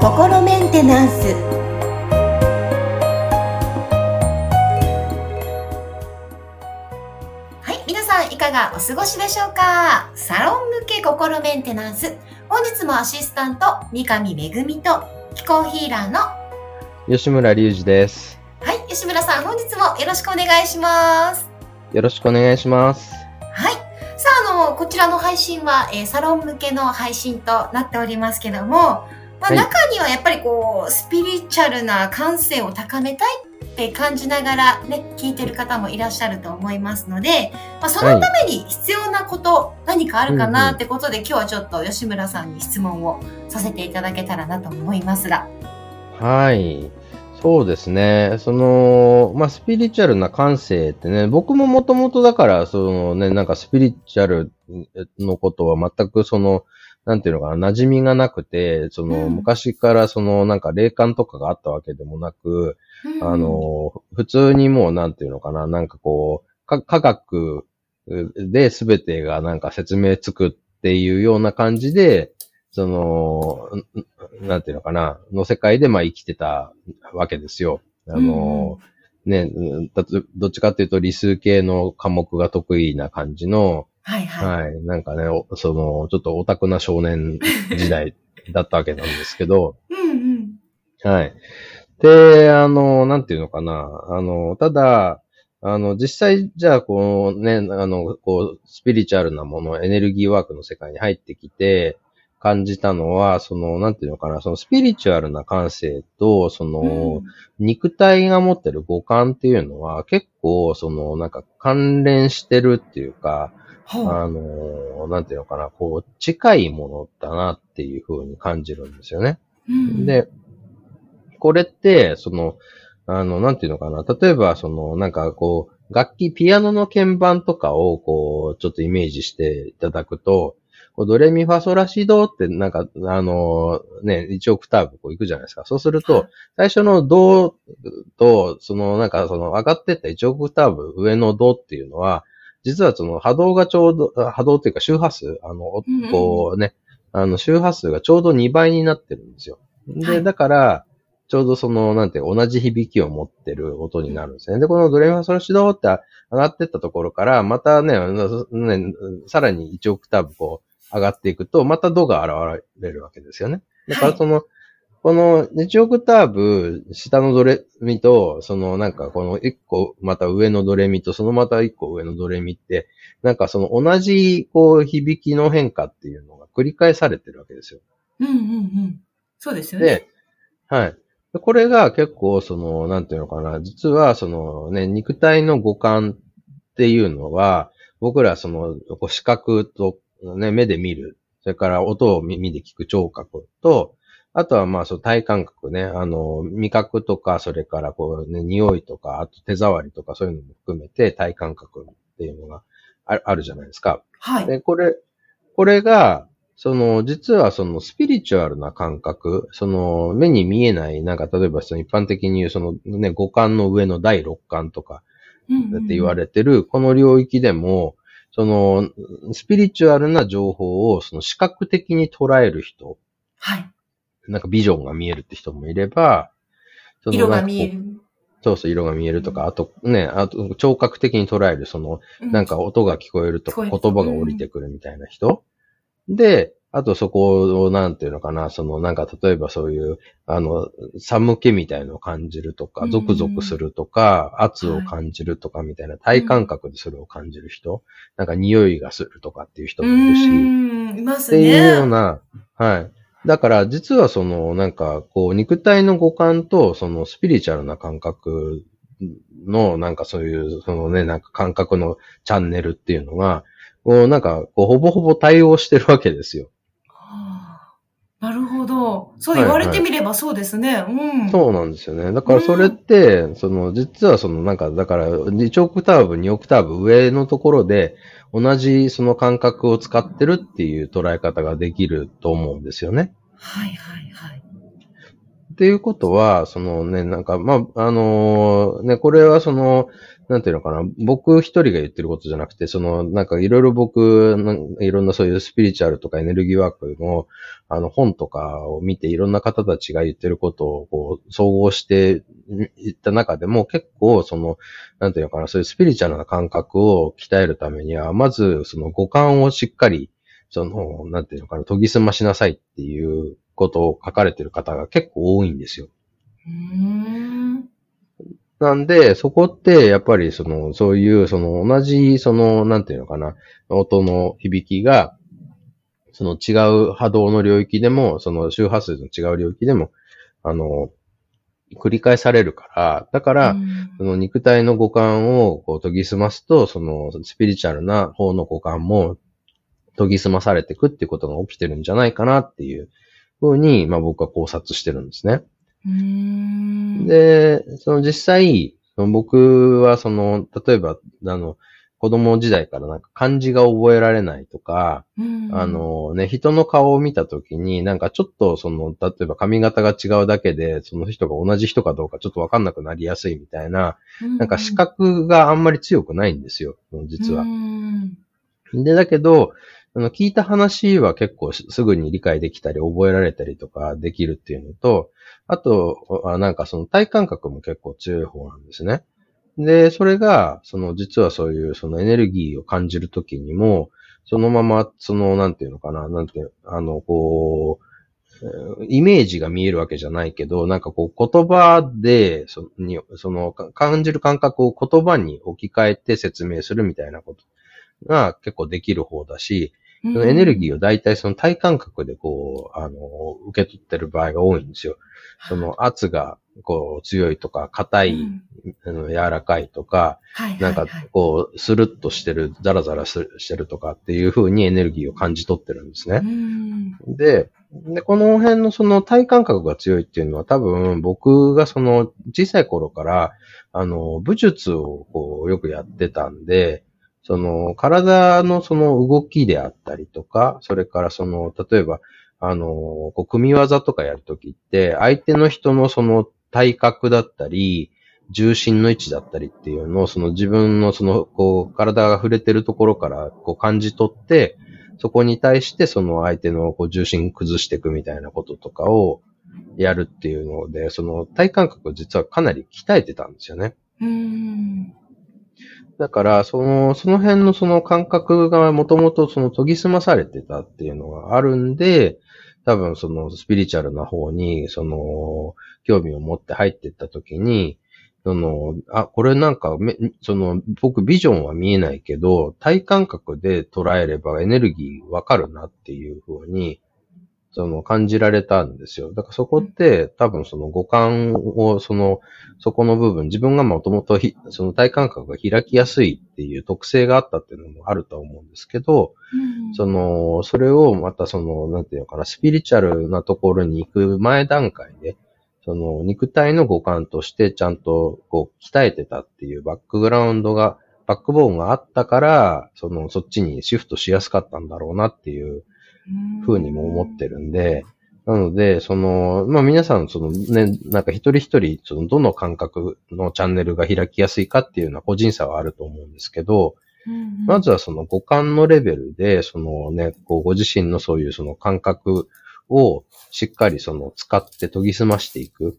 心メンテナンスはい皆さんいかがお過ごしでしょうか？サロン向け心メンテナンス本日もアシスタント三上恵と気候ヒーラーの吉村隆二です。はい吉村さん本日もよろしくお願いしますよろしくお願いします。こちらの配信は、えーサロン向けの配信となっておりますけども、まあ、はい中にはやっぱりこう、スピリチュアルな感性を高めたいって感じながらね、聞いてる方もいらっしゃると思いますので、まあ、そのために必要なこと、何かあるかなってことで、今日はちょっと吉村さんに質問をさせていただけたらなと思いますが。はい。そうですね。その、まあ、スピリチュアルな感性ってね、僕ももともとだから、そのね、なんかスピリチュアルのことは全くその、なんていうのかな、馴染みがなくて、その、うん昔からその、なんか霊感とかがあったわけでもなく、うんあ、の、普通にもう、なんていうのかな、なんかこう、か科学で全てがなんか説明つくっていうような感じで、その、んなんていうのかな、の世界でまあ生きてたわけですよ。あの、ね、うんだとどっちかっていうと理数系の科目が得意な感じの、はいはい。はい、なんかね、おその、ちょっとオタクな少年時代だったわけなんですけど、うんうん。はい。で、あの、なんていうのかな。あの、ただ、あの、実際、じゃあ、こうね、あの、こう、スピリチュアルなもの、エネルギーワークの世界に入ってきて、感じたのは、その、なんていうのかな、そのスピリチュアルな感性と、その、うん肉体が持ってる五感っていうのは、結構、その、なんか関連してるっていうか、あの、なんていうのかな、こう、近いものだなっていう風に感じるんですよね。うんで、これって、その、あの、なんていうのかな。例えば、その、なんかこう、楽器、ピアノの鍵盤とかを、こう、ちょっとイメージしていただくと、こうドレミファソラシドって、なんか、あの、ね、1オクターブこう行くじゃないですか。そうすると、最初のドと、その、なんか、その、上がってった1オクターブ上のドっていうのは、実はその波動がちょうど、あ波動っていうか周波数、あの、こうね、あの、周波数がちょうど2倍になってるんですよ。で、はいだから、ちょうどその、なんて、同じ響きを持ってる音になるんですね。で、このドレミファソラシドって上がってったところから、またね、ねさらに1オクターブこう上がっていくと、またドが現れるわけですよね。だからその、この1オクターブ下のドレミと、そのなんかこの1個また上のドレミと、そのまた1個上のドレミって、なんかその同じこう響きの変化っていうのが繰り返されてるわけですよ。うんうんうん。そうですよね。で、はい。でこれが結構、その、なんていうのかな、実は、そのね、肉体の五感っていうのは、僕らその、こう視覚と、ね、目で見る、それから音を耳で聞く聴覚と、あとはまあ、その体感覚ね、あの、味覚とか、それからこうね、匂いとか、あと手触りとか、そういうのも含めて体感覚っていうのがああるじゃないですか。はい。で、これ、これが、その、実はそのスピリチュアルな感覚、その、目に見えない、なんか例えばその一般的に言うそのね、五感の上の第六感とかって言われれてる、この領域でも、その、スピリチュアルな情報をその視覚的に捉える人、はい。なんかビジョンが見えるって人もいれば、その色が見え。るそうそう、色が見えるとか、あとね、あと聴覚的に捉える、その、なんか音が聞こえるとか聞言こえる葉が降りてくるみたいな人。で、あとそこを、なんていうのかな、そのなんか例えばそういう、あの、寒気みたいのを感じるとか、うんゾクゾクするとか、圧を感じるとかみたいな、体感覚でそれを感じる人、なんか匂いがするとかっていう人うもいるし、ん、いますっていうようね。な、はい。だから、実はその、なんか、こう、肉体の五感と、その、スピリチュアルな感覚の、なんかそういう、そのね、なんか感覚のチャンネルっていうのが、こう、なんか、こう、ほぼほぼ対応してるわけですよ。はあなるほど。そう言われてみればそうですね。うん。そうなんですよね。だからそれって、その、実はその、なんか、だから、1オクターブ、2オクターブ上のところで、同じその感覚を使ってるっていう捉え方ができると思うんですよね。はいはいはい。っていうことは、そのね、なんか、まあ、あのね、これはその、なんていうのかな、僕一人が言ってることじゃなくて、その、なんかいろいろ僕、いろんなそういうスピリチュアルとかエネルギーワークの、あの、本とかを見て、いろんな方たちが言ってることを、こう、総合していった中でも、結構、その、なんていうのかな、そういうスピリチュアルな感覚を鍛えるためには、まず、その五感をしっかり、その、なんていうのかな、研ぎ澄ましなさいっていうことを書かれてる方が結構多いんですよ。うん。なんで、そこって、やっぱり、その、そういう、その、同じ、その、なんていうのかな、音の響きが、その違う波動の領域でも、その周波数の違う領域でも、あの、繰り返されるから、だから、うんその肉体の五感をこう研ぎ澄ますと、そのスピリチュアルな方の五感も研ぎ澄まされていくっていうことが起きてるんじゃないかなっていうふうに、まあ僕は考察してるんですね。うん。で、その実際、その僕はその、例えば、あの、子供時代からなんか漢字が覚えられないとか、うん、あ、のね、人の顔を見たときに、なんかちょっとその、例えば髪型が違うだけで、その人が同じ人かどうかちょっとわかんなくなりやすいみたいな、なんか視覚があんまり強くないんですよ、実はう。んで、だけど、あの、聞いた話は結構すぐに理解できたり、覚えられたりとかできるっていうのと、あと、なんかその体感覚も結構強い方なんですね。で、それが、その実はそういうそのエネルギーを感じるときにも、そのまま、その、なんていうのかな、なんていう、あの、こう、イメージが見えるわけじゃないけど、なんかこう言葉で、そにその感じる感覚を言葉に置き換えて説明するみたいなことが結構できる方だし、そのエネルギーを大体その体感覚でこう、あの、受け取ってる場合が多いんですよ。その圧がこう強いとか、硬い、うん。あの柔らかいとか、はいなんかはい。はいこう、スルッとしてる、ザラザラすしてるとかっていう風にエネルギーを感じ取ってるんですね。うん。で、で、この辺のその体感覚が強いっていうのは多分僕がその小さい頃から、あの、武術をこうよくやってたんで、その体のその動きであったりとか、それからその、例えば、あの、こう組み技とかやるときって、相手の人のその体格だったり、重心の位置だったりっていうのを、その自分のその、こう、体が触れてるところから、こう感じ取って、そこに対してその相手のこう重心崩していくみたいなこととかをやるっていうので、その体感覚を実はかなり鍛えてたんですよね。うんだから、その、その辺のその感覚がもともとその研ぎ澄まされてたっていうのがあるんで、多分そのスピリチュアルな方に、その、興味を持って入っていった時に、その、あ、これなんかめ、その、僕ビジョンは見えないけど、体感覚で捉えればエネルギーわかるなっていう風に、その感じられたんですよ。だからそこって多分その五感をその、そこの部分、自分がもともとひその体感覚が開きやすいっていう特性があったっていうのもあると思うんですけど、うんその、それをまたその、なんていうのかな、スピリチュアルなところに行く前段階で、その、肉体の五感としてちゃんと、こう、鍛えてたっていうバックグラウンドが、バックボーンがあったから、その、そっちにシフトしやすかったんだろうなっていうふうにも思ってるんで、なので、その、まあ皆さん、そのね、なんか一人一人、その、どの感覚のチャンネルが開きやすいかっていうのは個人差はあると思うんですけど、うんまずはその五感のレベルで、そのね、こうご自身のそういうその感覚をしっかりその使って研ぎ澄ましていく。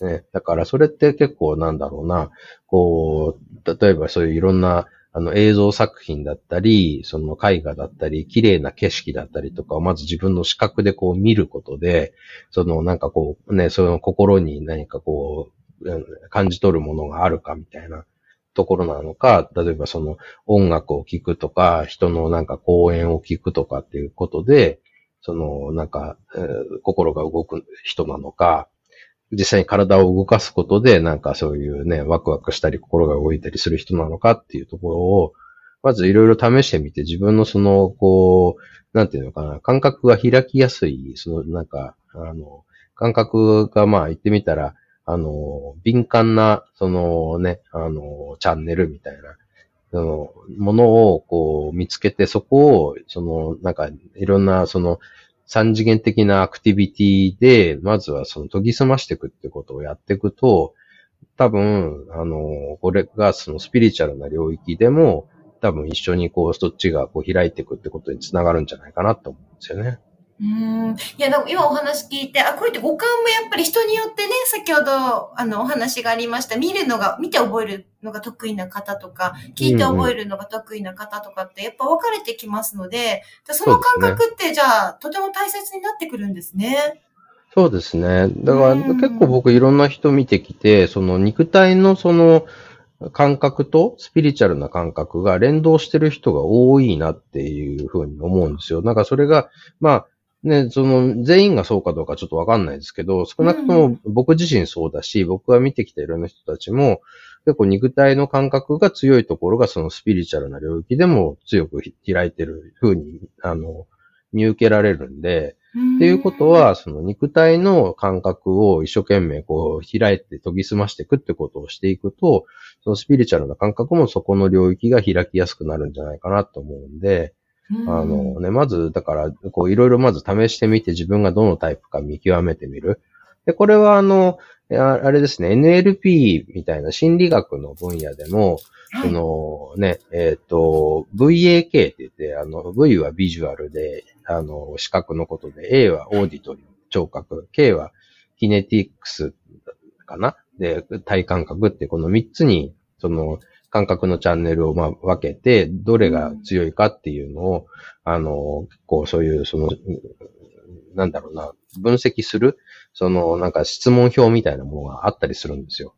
ね、だからそれって結構なんだろうな、こう、例えばそういういろんなあの映像作品だったり、その絵画だったり、綺麗な景色だったりとかをまず自分の視覚でこう見ることで、そのなんかこうね、その心に何かこう、感じ取るものがあるかみたいなところなのか、例えばその音楽を聴くとか、人のなんか講演を聞くとかっていうことで、そのなんか、えー心が動く人なのか、実際に体を動かすことで、なんかそういうね、ワクワクしたり心が動いたりする人なのかっていうところを、まずいろいろ試してみて、自分のその、こう、なんていうのかな、感覚が開きやすい、そのなんか、あの、感覚がまあ言ってみたら、あの、敏感な、そのね、あの、チャンネルみたいな、その、ものをこう見つけて、そこを、その、なんか、いろんな、その、三次元的なアクティビティで、まずはその研ぎ澄ましていくってことをやっていくと、多分、あの、これがそのスピリチュアルな領域でも、多分一緒にこう、そっちがこう開いていくってことにつながるんじゃないかなと思うんですよね。うん。いや、今お話聞いて、あ、これって五感もやっぱり人によってね、先ほど、あの、お話がありました、見るのが、見て覚えるのが得意な方とか、聞いて覚えるのが得意な方とかって、やっぱ分かれてきますので、その感覚って、じゃあ、とても大切になってくるんですね。そうですね。だから結構僕いろんな人見てきて、その肉体のその感覚とスピリチュアルな感覚が連動してる人が多いなっていうふうに思うんですよ。なんかそれが、まあ、ね、その、全員がそうかどうかちょっとわかんないですけど、少なくとも僕自身そうだし、僕が見てきたいろんな人たちも、結構肉体の感覚が強いところがそのスピリチュアルな領域でも強く開いてる風に、あの、見受けられるんで、っていうことは、その肉体の感覚を一生懸命こう開いて研ぎ澄ましていくってことをしていくと、そのスピリチュアルな感覚もそこの領域が開きやすくなるんじゃないかなと思うんで、あのね、まず、だから、こう、いろいろまず試してみて自分がどのタイプか見極めてみる。で、これはあの、あれですね、NLP みたいな心理学の分野でも、そのね、えっ、ー、と、VAK って言って、あの、V はビジュアルで、あの、視覚のことで、A はオーディトリー、聴覚、K はキネティックスかなで、体感覚ってこの3つに、その、感覚のチャンネルをまあ分けて、どれが強いかっていうのを、あの、結構そういう、その、なんだろうな、分析する、その、なんか質問表みたいなものがあったりするんですよ。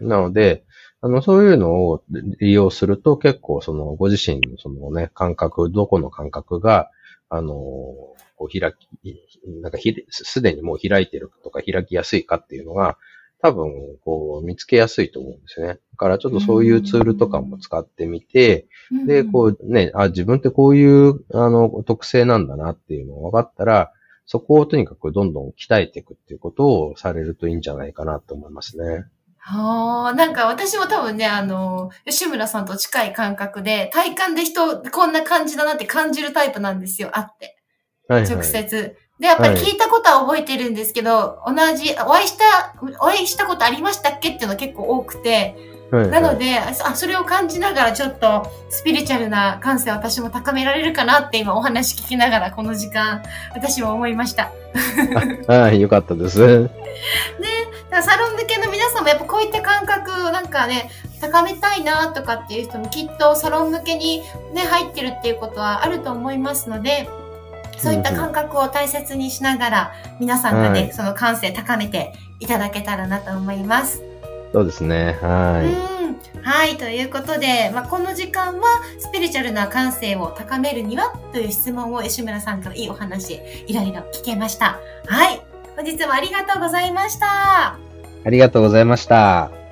なので、あの、そういうのを利用すると結構その、ご自身のそのね、感覚、どこの感覚が、あの、こう開き、なんかひ、すでにもう開いてるとか開きやすいかっていうのが、多分、こう、見つけやすいと思うんですよね。だからちょっとそういうツールとかも使ってみて、で、こうね、あ、自分ってこういう、あの、特性なんだなっていうのが分かったら、そこをとにかくどんどん鍛えていくっていうことをされるといいんじゃないかなと思いますね。はあ、なんか私も多分ね、あの、吉村さんと近い感覚で、体感で人、こんな感じだなって感じるタイプなんですよ、あって。はい、はい、直接。で、やっぱり聞いたことは覚えてるんですけど、はい、同じ、お会いした、お会いしたことありましたっけ？っていうの結構多くて、はいはい、なのであ、それを感じながらちょっとスピリチュアルな感性を私も高められるかなって今お話聞きながらこの時間、私も思いました。はい、よかったです。ね、サロン向けの皆さんもやっぱこういった感覚なんかね、高めたいなとかっていう人もきっとサロン向けにね、入ってるっていうことはあると思いますので、そういった感覚を大切にしながら、皆さんがね、はい、その感性高めていただけたらなと思います。そうですね。はい。うん。はい。ということで、まあ、この時間は、スピリチュアルな感性を高めるにはという質問を吉村さんからいいお話、いろいろ聞けました。はい。本日もありがとうございました。ありがとうございました。